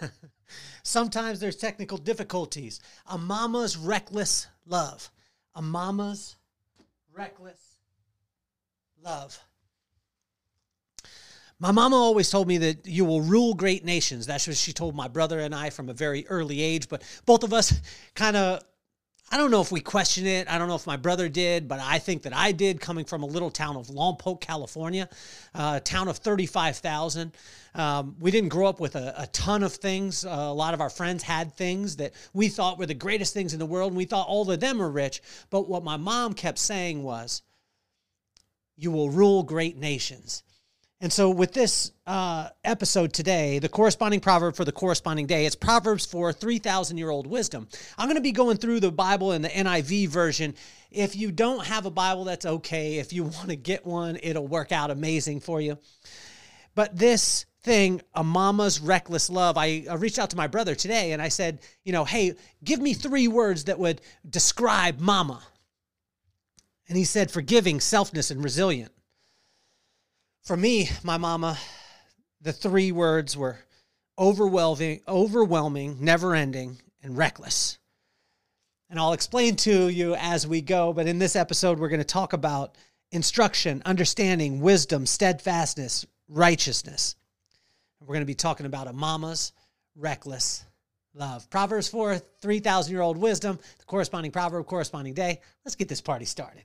Sometimes there's technical difficulties. A mama's reckless love. A mama's reckless love. My mama always told me that you will rule great nations. That's what she told my brother and I from a very early age. But both of us kind of I don't know if we question it. I don't know if my brother did, but I think that I did coming from a little town of Lompoc, California, uh, a town of 35,000. Um, we didn't grow up with a, a ton of things. Uh, a lot of our friends had things that we thought were the greatest things in the world, and we thought all of them were rich. But what my mom kept saying was, You will rule great nations. And so, with this uh, episode today, the corresponding proverb for the corresponding day, it's Proverbs 4 3,000 year old wisdom. I'm going to be going through the Bible in the NIV version. If you don't have a Bible, that's okay. If you want to get one, it'll work out amazing for you. But this thing, a mama's reckless love, I, I reached out to my brother today and I said, you know, hey, give me three words that would describe mama. And he said, forgiving, selfness, and resilient. For me, my mama, the three words were overwhelming, overwhelming, never ending, and reckless. And I'll explain to you as we go, but in this episode, we're going to talk about instruction, understanding, wisdom, steadfastness, righteousness. We're going to be talking about a mama's reckless love. Proverbs 4, 3,000 year old wisdom, the corresponding proverb, corresponding day. Let's get this party started.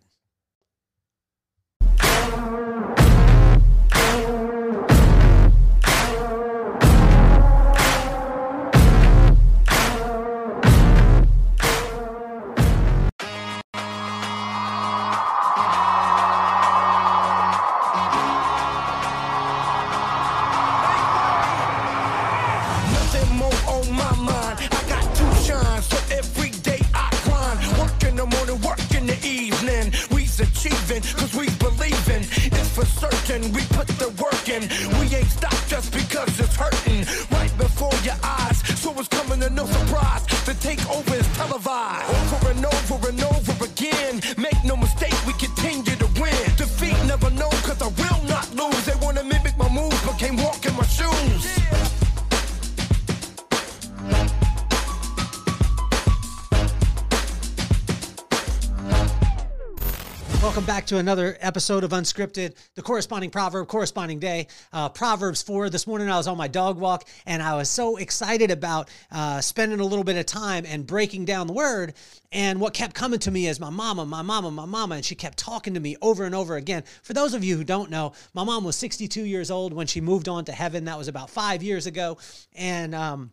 To another episode of Unscripted, the corresponding proverb, corresponding day, uh, Proverbs 4. This morning I was on my dog walk and I was so excited about uh, spending a little bit of time and breaking down the word. And what kept coming to me is my mama, my mama, my mama. And she kept talking to me over and over again. For those of you who don't know, my mom was 62 years old when she moved on to heaven. That was about five years ago. And, um,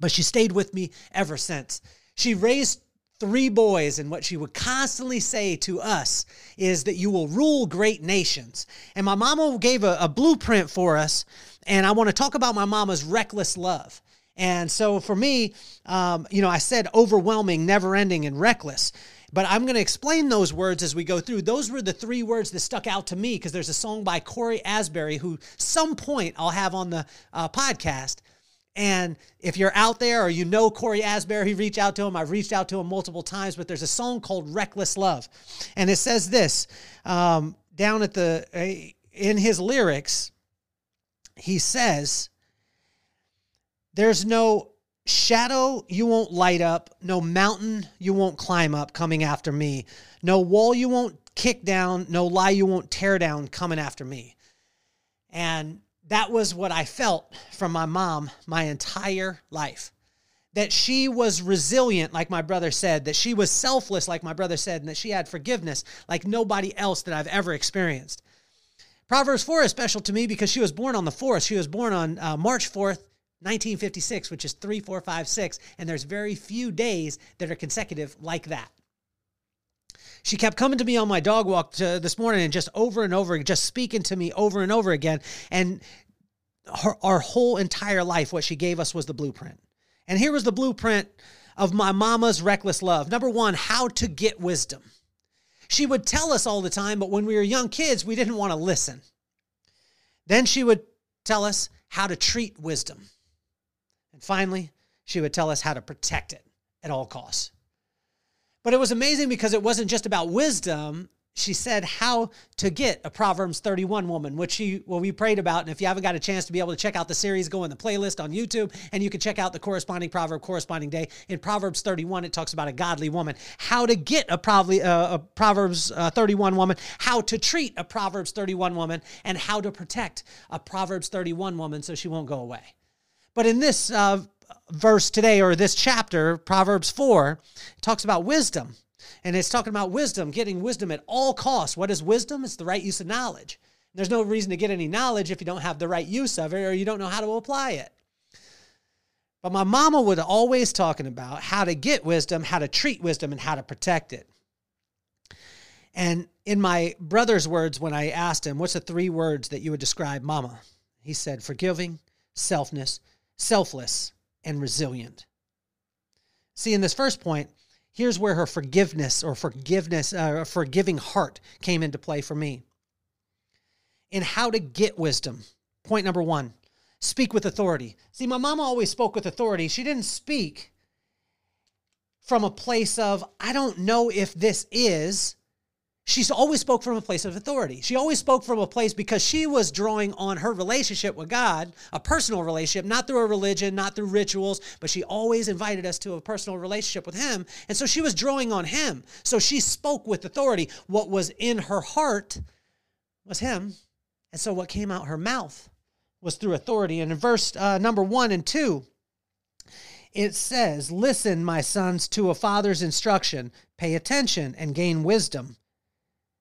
but she stayed with me ever since. She raised three boys, and what she would constantly say to us is that you will rule great nations. And my mama gave a, a blueprint for us, and I want to talk about my mama's reckless love. And so for me, um, you know, I said overwhelming, never ending, and reckless. But I'm going to explain those words as we go through. Those were the three words that stuck out to me because there's a song by Cory Asbury who some point I'll have on the uh, podcast and if you're out there or you know Cory Asbury, reach out to him. I've reached out to him multiple times, but there's a song called Reckless Love. And it says this um, down at the, uh, in his lyrics, he says, There's no shadow you won't light up, no mountain you won't climb up coming after me, no wall you won't kick down, no lie you won't tear down coming after me. And that was what I felt from my mom my entire life. That she was resilient, like my brother said, that she was selfless, like my brother said, and that she had forgiveness like nobody else that I've ever experienced. Proverbs 4 is special to me because she was born on the 4th. She was born on uh, March 4th, 1956, which is 3, 4, 5, 6. And there's very few days that are consecutive like that. She kept coming to me on my dog walk to, this morning and just over and over, just speaking to me over and over again. And her, our whole entire life, what she gave us was the blueprint. And here was the blueprint of my mama's reckless love. Number one, how to get wisdom. She would tell us all the time, but when we were young kids, we didn't want to listen. Then she would tell us how to treat wisdom. And finally, she would tell us how to protect it at all costs. But it was amazing because it wasn't just about wisdom, she said how to get a Proverbs 31 woman, which she well we prayed about. And if you haven't got a chance to be able to check out the series, go in the playlist on YouTube, and you can check out the corresponding proverb, corresponding day. In Proverbs 31, it talks about a godly woman, how to get a, probably, uh, a Proverbs uh, 31 woman, how to treat a Proverbs 31 woman, and how to protect a Proverbs 31 woman so she won't go away. But in this uh, verse today, or this chapter, Proverbs 4, talks about wisdom. And it's talking about wisdom, getting wisdom at all costs. What is wisdom? It's the right use of knowledge. There's no reason to get any knowledge if you don't have the right use of it or you don't know how to apply it. But my mama was always talking about how to get wisdom, how to treat wisdom, and how to protect it. And in my brother's words, when I asked him, What's the three words that you would describe mama? He said, Forgiving, selfness, selfless, and resilient. See, in this first point, here's where her forgiveness or forgiveness, uh, forgiving heart came into play for me. In how to get wisdom, point number one speak with authority. See, my mama always spoke with authority. She didn't speak from a place of, I don't know if this is, She's always spoke from a place of authority. She always spoke from a place because she was drawing on her relationship with God, a personal relationship, not through a religion, not through rituals, but she always invited us to a personal relationship with Him. And so she was drawing on Him. So she spoke with authority. What was in her heart was Him. And so what came out her mouth was through authority. And in verse uh, number one and two, it says, Listen, my sons, to a father's instruction, pay attention and gain wisdom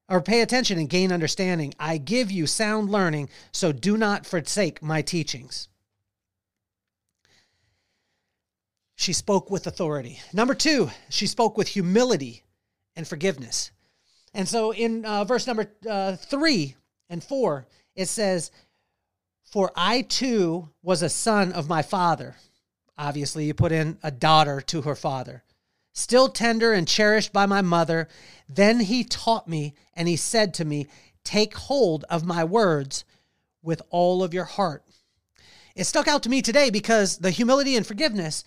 or pay attention and gain understanding. I give you sound learning, so do not forsake my teachings. She spoke with authority. Number two, she spoke with humility and forgiveness. And so in uh, verse number uh, three and four, it says, For I too was a son of my father. Obviously, you put in a daughter to her father still tender and cherished by my mother. Then he taught me, and he said to me, Take hold of my words with all of your heart. It stuck out to me today because the humility and forgiveness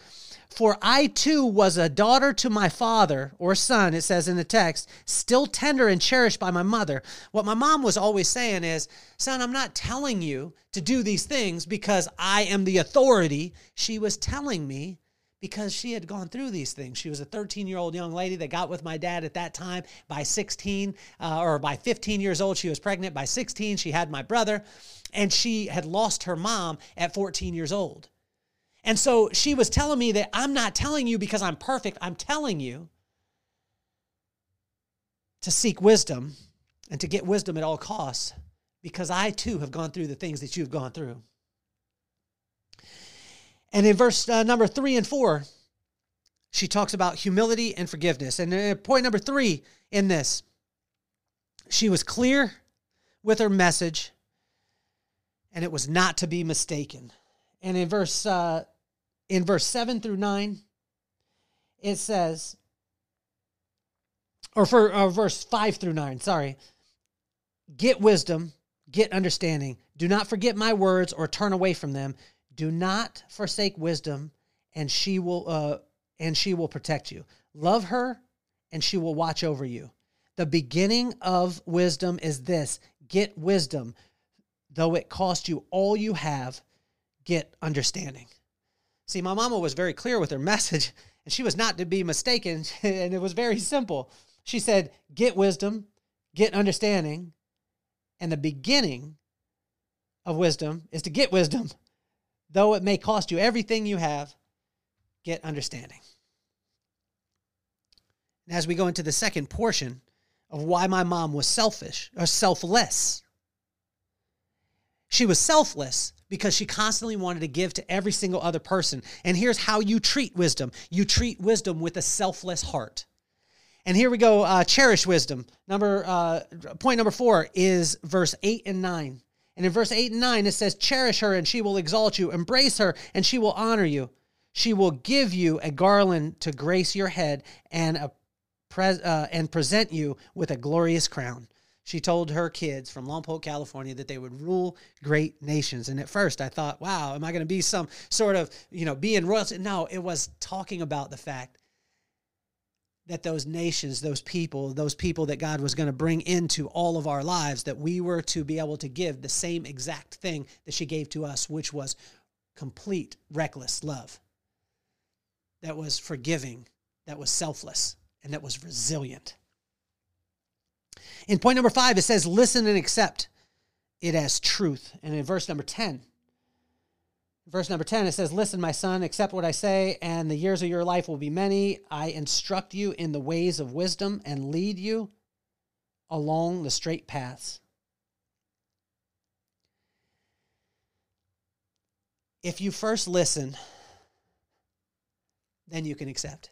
for I too was a daughter to my father, or son, it says in the text, still tender and cherished by my mother. What my mom was always saying is, Son, I'm not telling you to do these things because I am the authority. She was telling me because she had gone through these things. She was a 13 year old young lady that got with my dad at that time. By 16 uh, or by 15 years old, she was pregnant. By 16, she had my brother, and she had lost her mom at 14 years old. And so she was telling me that I'm not telling you because I'm perfect, I'm telling you to seek wisdom and to get wisdom at all costs because I too have gone through the things that you've gone through. And in verse uh, number three and four, she talks about humility and forgiveness. And uh, point number three in this, she was clear with her message, and it was not to be mistaken. And in verse uh, in verse seven through nine, it says, or for uh, verse five through nine, sorry, get wisdom, get understanding. Do not forget my words or turn away from them. Do not forsake wisdom, and she will uh, and she will protect you. Love her, and she will watch over you. The beginning of wisdom is this: get wisdom, though it cost you all you have. Get understanding. See, my mama was very clear with her message, and she was not to be mistaken, and it was very simple. She said, Get wisdom, get understanding, and the beginning of wisdom is to get wisdom though it may cost you everything you have, get understanding. And as we go into the second portion of why my mom was selfish or selfless, she was selfless because she constantly wanted to give to every single other person. And here's how you treat wisdom you treat wisdom with a selfless heart. And here we go uh, cherish wisdom. Number uh, point number four is verse 8 and 9. And in verse 8 and 9, it says, Cherish her, and she will exalt you. Embrace her, and she will honor you. She will give you a garland to grace your head and, a pre- uh, and present you with a glorious crown. She told her kids from Lompoc, California, that they would rule great nations. And at first, I thought, wow, am I going to be some sort of, you know, being royalty? No, it was talking about the fact that those nations, those people, those people that God was going to bring into all of our lives, that we were to be able to give the same exact thing that she gave to us, which was complete, reckless love. That was forgiving, that was selfless, and that was resilient. In point number five, it says, listen and accept it as truth. And in verse number 10, verse number 10, it says, Listen, my son, accept what I say, and the years of your life will be many. I instruct you in the ways of wisdom and lead you along the straight paths. If you first listen, then you can accept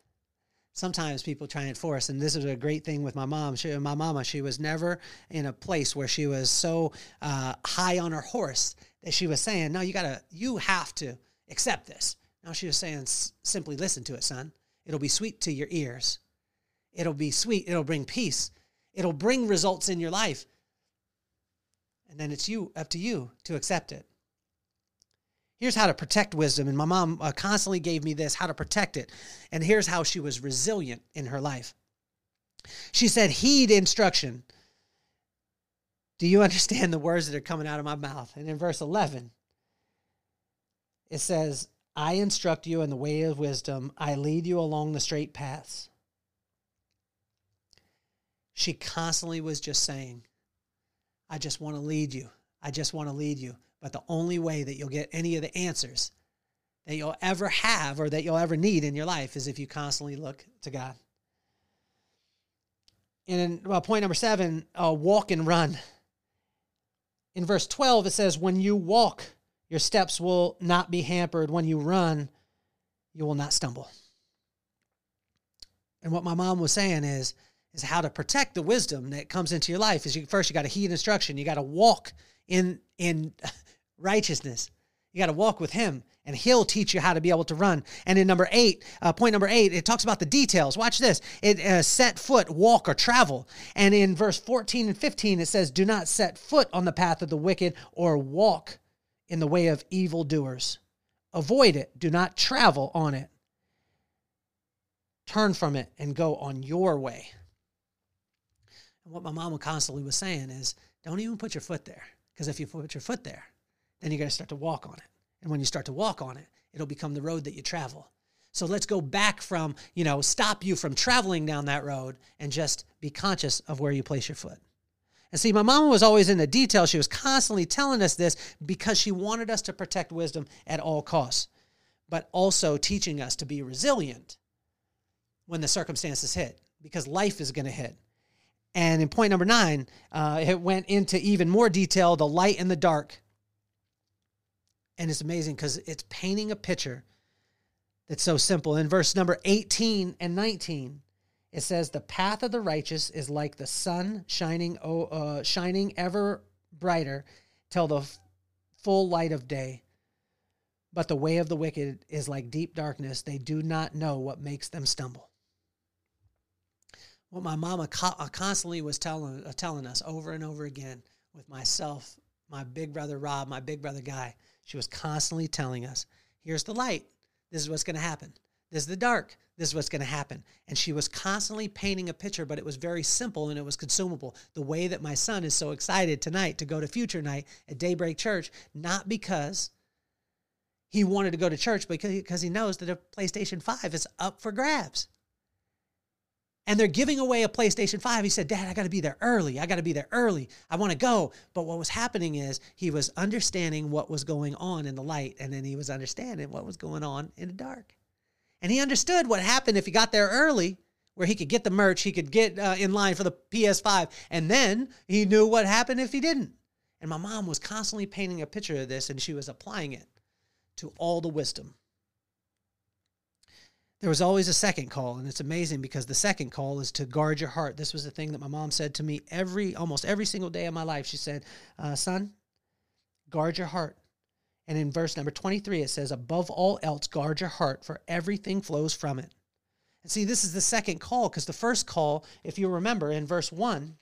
sometimes people try and force and this is a great thing with my mom she, my mama she was never in a place where she was so uh, high on her horse that she was saying no you gotta you have to accept this now she was saying simply listen to it son it'll be sweet to your ears it'll be sweet it'll bring peace it'll bring results in your life and then it's you up to you to accept it here's how to protect wisdom. And my mom uh, constantly gave me this how to protect it. And here's how she was resilient in her life. She said, Heed instruction. Do you understand the words that are coming out of my mouth? And in verse 11, it says, I instruct you in the way of wisdom, I lead you along the straight paths. She constantly was just saying, I just want to lead you. I just want to lead you. But the only way that you'll get any of the answers that you'll ever have or that you'll ever need in your life is if you constantly look to God. And well, point number seven, uh, walk and run. In verse 12, it says, When you walk, your steps will not be hampered. When you run, you will not stumble. And what my mom was saying is, is how to protect the wisdom that comes into your life is you first you got to heed instruction you got to walk in in righteousness. You got to walk with him and he'll teach you how to be able to run. And in number eight, uh, point number eight, it talks about the details. Watch this. It uh, set foot, walk, or travel. And in verse 14 and 15, it says, Do not set foot on the path of the wicked or walk in the way of evildoers. Avoid it. Do not travel on it. Turn from it and go on your way. And what my mama constantly was saying is, don't even put your foot there. Because if you put your foot there, then you got to start to walk on it. And when you start to walk on it, it'll become the road that you travel. So let's go back from, you know, stop you from traveling down that road and just be conscious of where you place your foot. And see, my mama was always in the detail. She was constantly telling us this because she wanted us to protect wisdom at all costs, but also teaching us to be resilient when the circumstances hit because life is going to hit. And in point number nine, uh, it went into even more detail the light and the dark and it's amazing because it's painting a picture that's so simple. In verse number 18 and 19, it says, The path of the righteous is like the sun shining, uh, shining ever brighter till the full light of day. But the way of the wicked is like deep darkness. They do not know what makes them stumble. What my mama uh, constantly was telling, uh, telling us over and over again with myself, my big brother Rob, my big brother Guy, she was constantly telling us, here's the light. This is what's going to happen. This is the dark. This is what's going to happen. And she was constantly painting a picture, but it was very simple and it was consumable. The way that my son is so excited tonight to go to future night at Daybreak Church, not because he wanted to go to church, but because he knows that a PlayStation 5 is up for grabs and they're giving away a PlayStation 5. He said, Dad, I got to be there early. I got to be there early. I want to go. But what was happening is he was understanding what was going on in the light, and then he was understanding what was going on in the dark. And he understood what happened if he got there early, where he could get the merch, he could get uh, in line for the PS5, and then he knew what happened if he didn't. And my mom was constantly painting a picture of this, and she was applying it to all the wisdom there was always a second call and it's amazing because the second call is to guard your heart. This was the thing that my mom said to me every almost every single day of my life. She said uh, son guard your heart. And in verse number 23 it says above all else guard your heart for everything flows from it. And see this is the second call because the first call if you remember in verse 1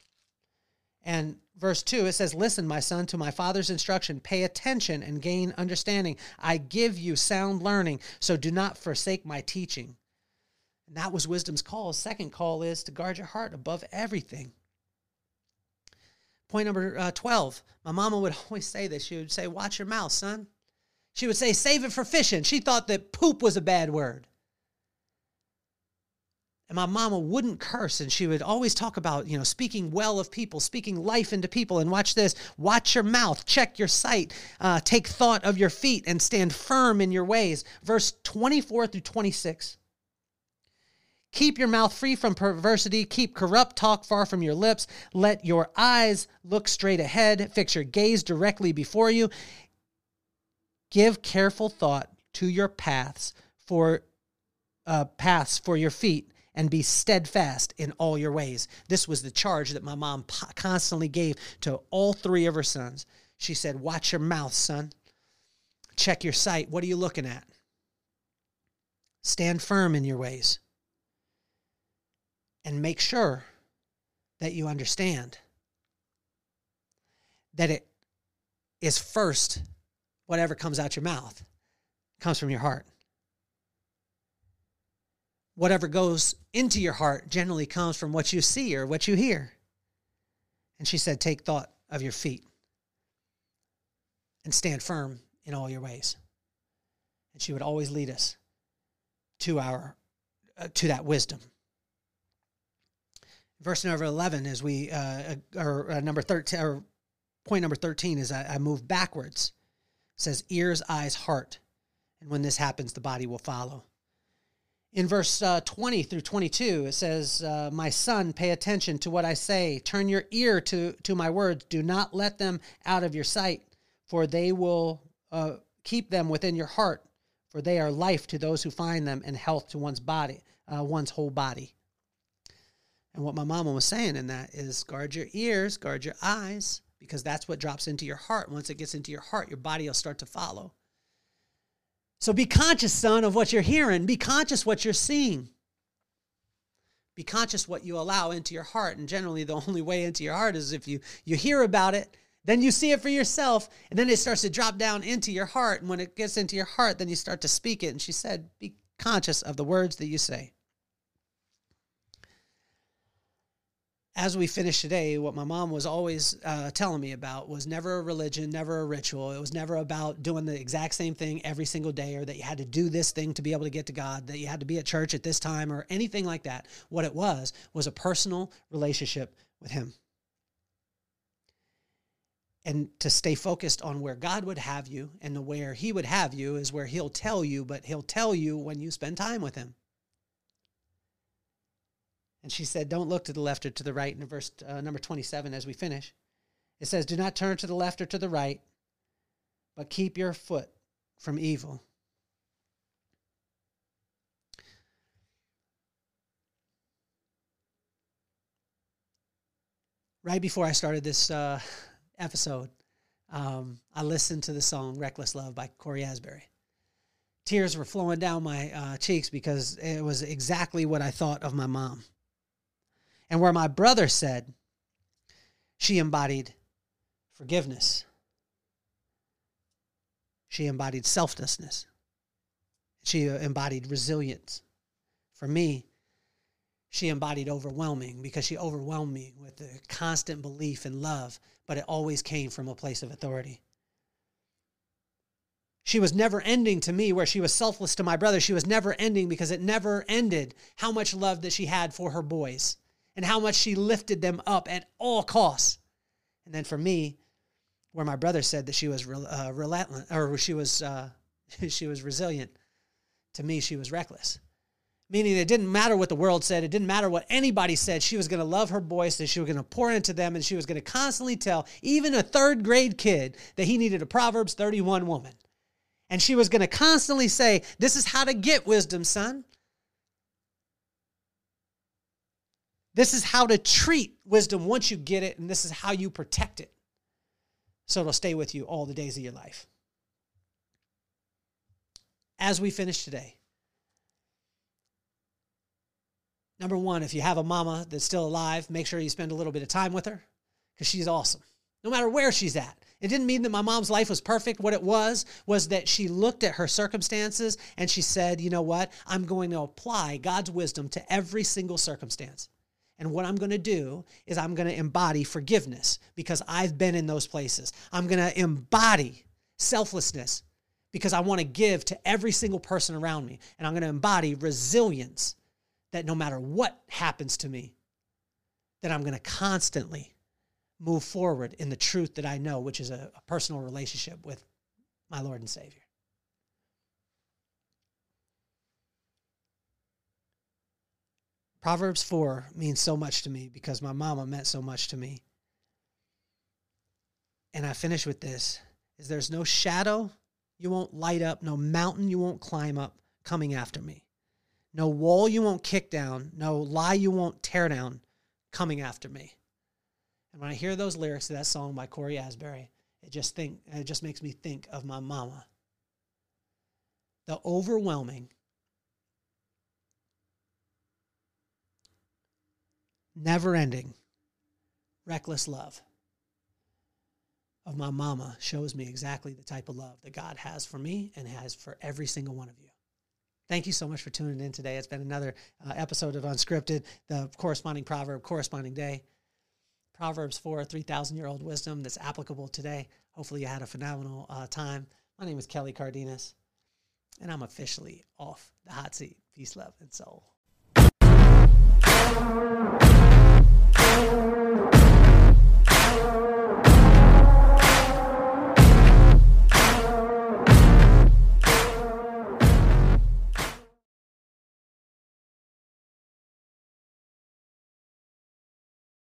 and verse 2, it says, Listen, my son, to my father's instruction. Pay attention and gain understanding. I give you sound learning, so do not forsake my teaching. And that was wisdom's call. Second call is to guard your heart above everything. Point number uh, 12. My mama would always say this. She would say, Watch your mouth, son. She would say, Save it for fishing. She thought that poop was a bad word. And my mama wouldn't curse, and she would always talk about, you know, speaking well of people, speaking life into people. And watch this watch your mouth, check your sight, uh, take thought of your feet, and stand firm in your ways. Verse 24 through 26. Keep your mouth free from perversity. Keep corrupt talk far from your lips. Let your eyes look straight ahead. Fix your gaze directly before you. Give careful thought to your paths for uh, paths for your feet and be steadfast in all your ways. This was the charge that my mom constantly gave to all three of her sons. She said, Watch your mouth, son. Check your sight. What are you looking at? Stand firm in your ways and make sure that you understand that it is first whatever comes out your mouth comes from your heart. Whatever goes into your heart generally comes from what you see or what you hear. And she said, Take thought of your feet and stand firm in all your ways. And she would always lead us to our uh, to that wisdom verse number 11 as we uh, or uh, number 13 or point number 13 is I, I move backwards it says ears eyes heart and when this happens the body will follow in verse uh, 20 through 22 it says uh, my son pay attention to what i say turn your ear to to my words do not let them out of your sight for they will uh, keep them within your heart for they are life to those who find them and health to one's body uh, one's whole body and what my mama was saying in that is guard your ears, guard your eyes, because that's what drops into your heart. Once it gets into your heart, your body will start to follow. So be conscious, son, of what you're hearing. Be conscious what you're seeing. Be conscious what you allow into your heart. And generally, the only way into your heart is if you, you hear about it, then you see it for yourself, and then it starts to drop down into your heart. And when it gets into your heart, then you start to speak it. And she said, Be conscious of the words that you say. As we finish today, what my mom was always uh, telling me about was never a religion, never a ritual. It was never about doing the exact same thing every single day or that you had to do this thing to be able to get to God, that you had to be at church at this time or anything like that. What it was, was a personal relationship with Him. And to stay focused on where God would have you and the where He would have you is where He'll tell you, but He'll tell you when you spend time with Him. And she said, Don't look to the left or to the right in verse uh, number 27 as we finish. It says, Do not turn to the left or to the right, but keep your foot from evil. Right before I started this uh, episode, um, I listened to the song Reckless Love by Cory Asbury. Tears were flowing down my uh, cheeks because it was exactly what I thought of my mom. And where my brother said she embodied forgiveness, she embodied selflessness, she embodied resilience. For me, she embodied overwhelming because she overwhelmed me with the constant belief and love, but it always came from a place of authority. She was never ending to me where she was selfless to my brother. She was never ending because it never ended how much love that she had for her boys and how much she lifted them up at all costs. And then for me, where my brother said that she was uh, relentless or she was uh, she was resilient, to me she was reckless. Meaning it didn't matter what the world said, it didn't matter what anybody said. She was going to love her boys, that she was going to pour into them, and she was going to constantly tell even a third grade kid that he needed a Proverbs 31 woman. And she was going to constantly say, This is how to get wisdom, son. This is how to treat wisdom once you get it, and this is how you protect it. So it'll stay with you all the days of your life. As we finish today, number one, if you have a mama that's still alive, make sure you spend a little bit of time with her because she's awesome. no matter where she's at. It didn't mean that my mom's life was perfect. What it was, was that she looked at her circumstances and she said, you know what? I'm going to apply God's wisdom to every single circumstance. And what I'm going to do is I'm going to embody forgiveness because I've been in those places. I'm going to embody selflessness because I want to give to every single person around me. And I'm going to embody resilience that no matter what happens to me, that I'm going to constantly move forward in the truth that I know, which is a, a personal relationship with my Lord and Savior. Proverbs 4 means so much to me because my mama meant so much to me. And I finish with this is there's no shadow you won't light up, no mountain you won't climb up coming after me. No wall you won't kick down, no lie you won't tear down coming after me. And when I hear those lyrics of that song by Cory Asbury, it just think it just makes me think of my mama. The overwhelming never-ending reckless love of my mama shows me exactly the type of love that God has for me and has for every single one of you. Thank you so much for tuning in today. It's been another uh, episode of Unscripted, the corresponding proverb, corresponding day. Proverbs 4, 3,000 year old wisdom that's applicable today. Hopefully, you had a phenomenal uh, time. My name is Kelly Cardenas, and I'm officially off the hot seat. Peace, love, and soul.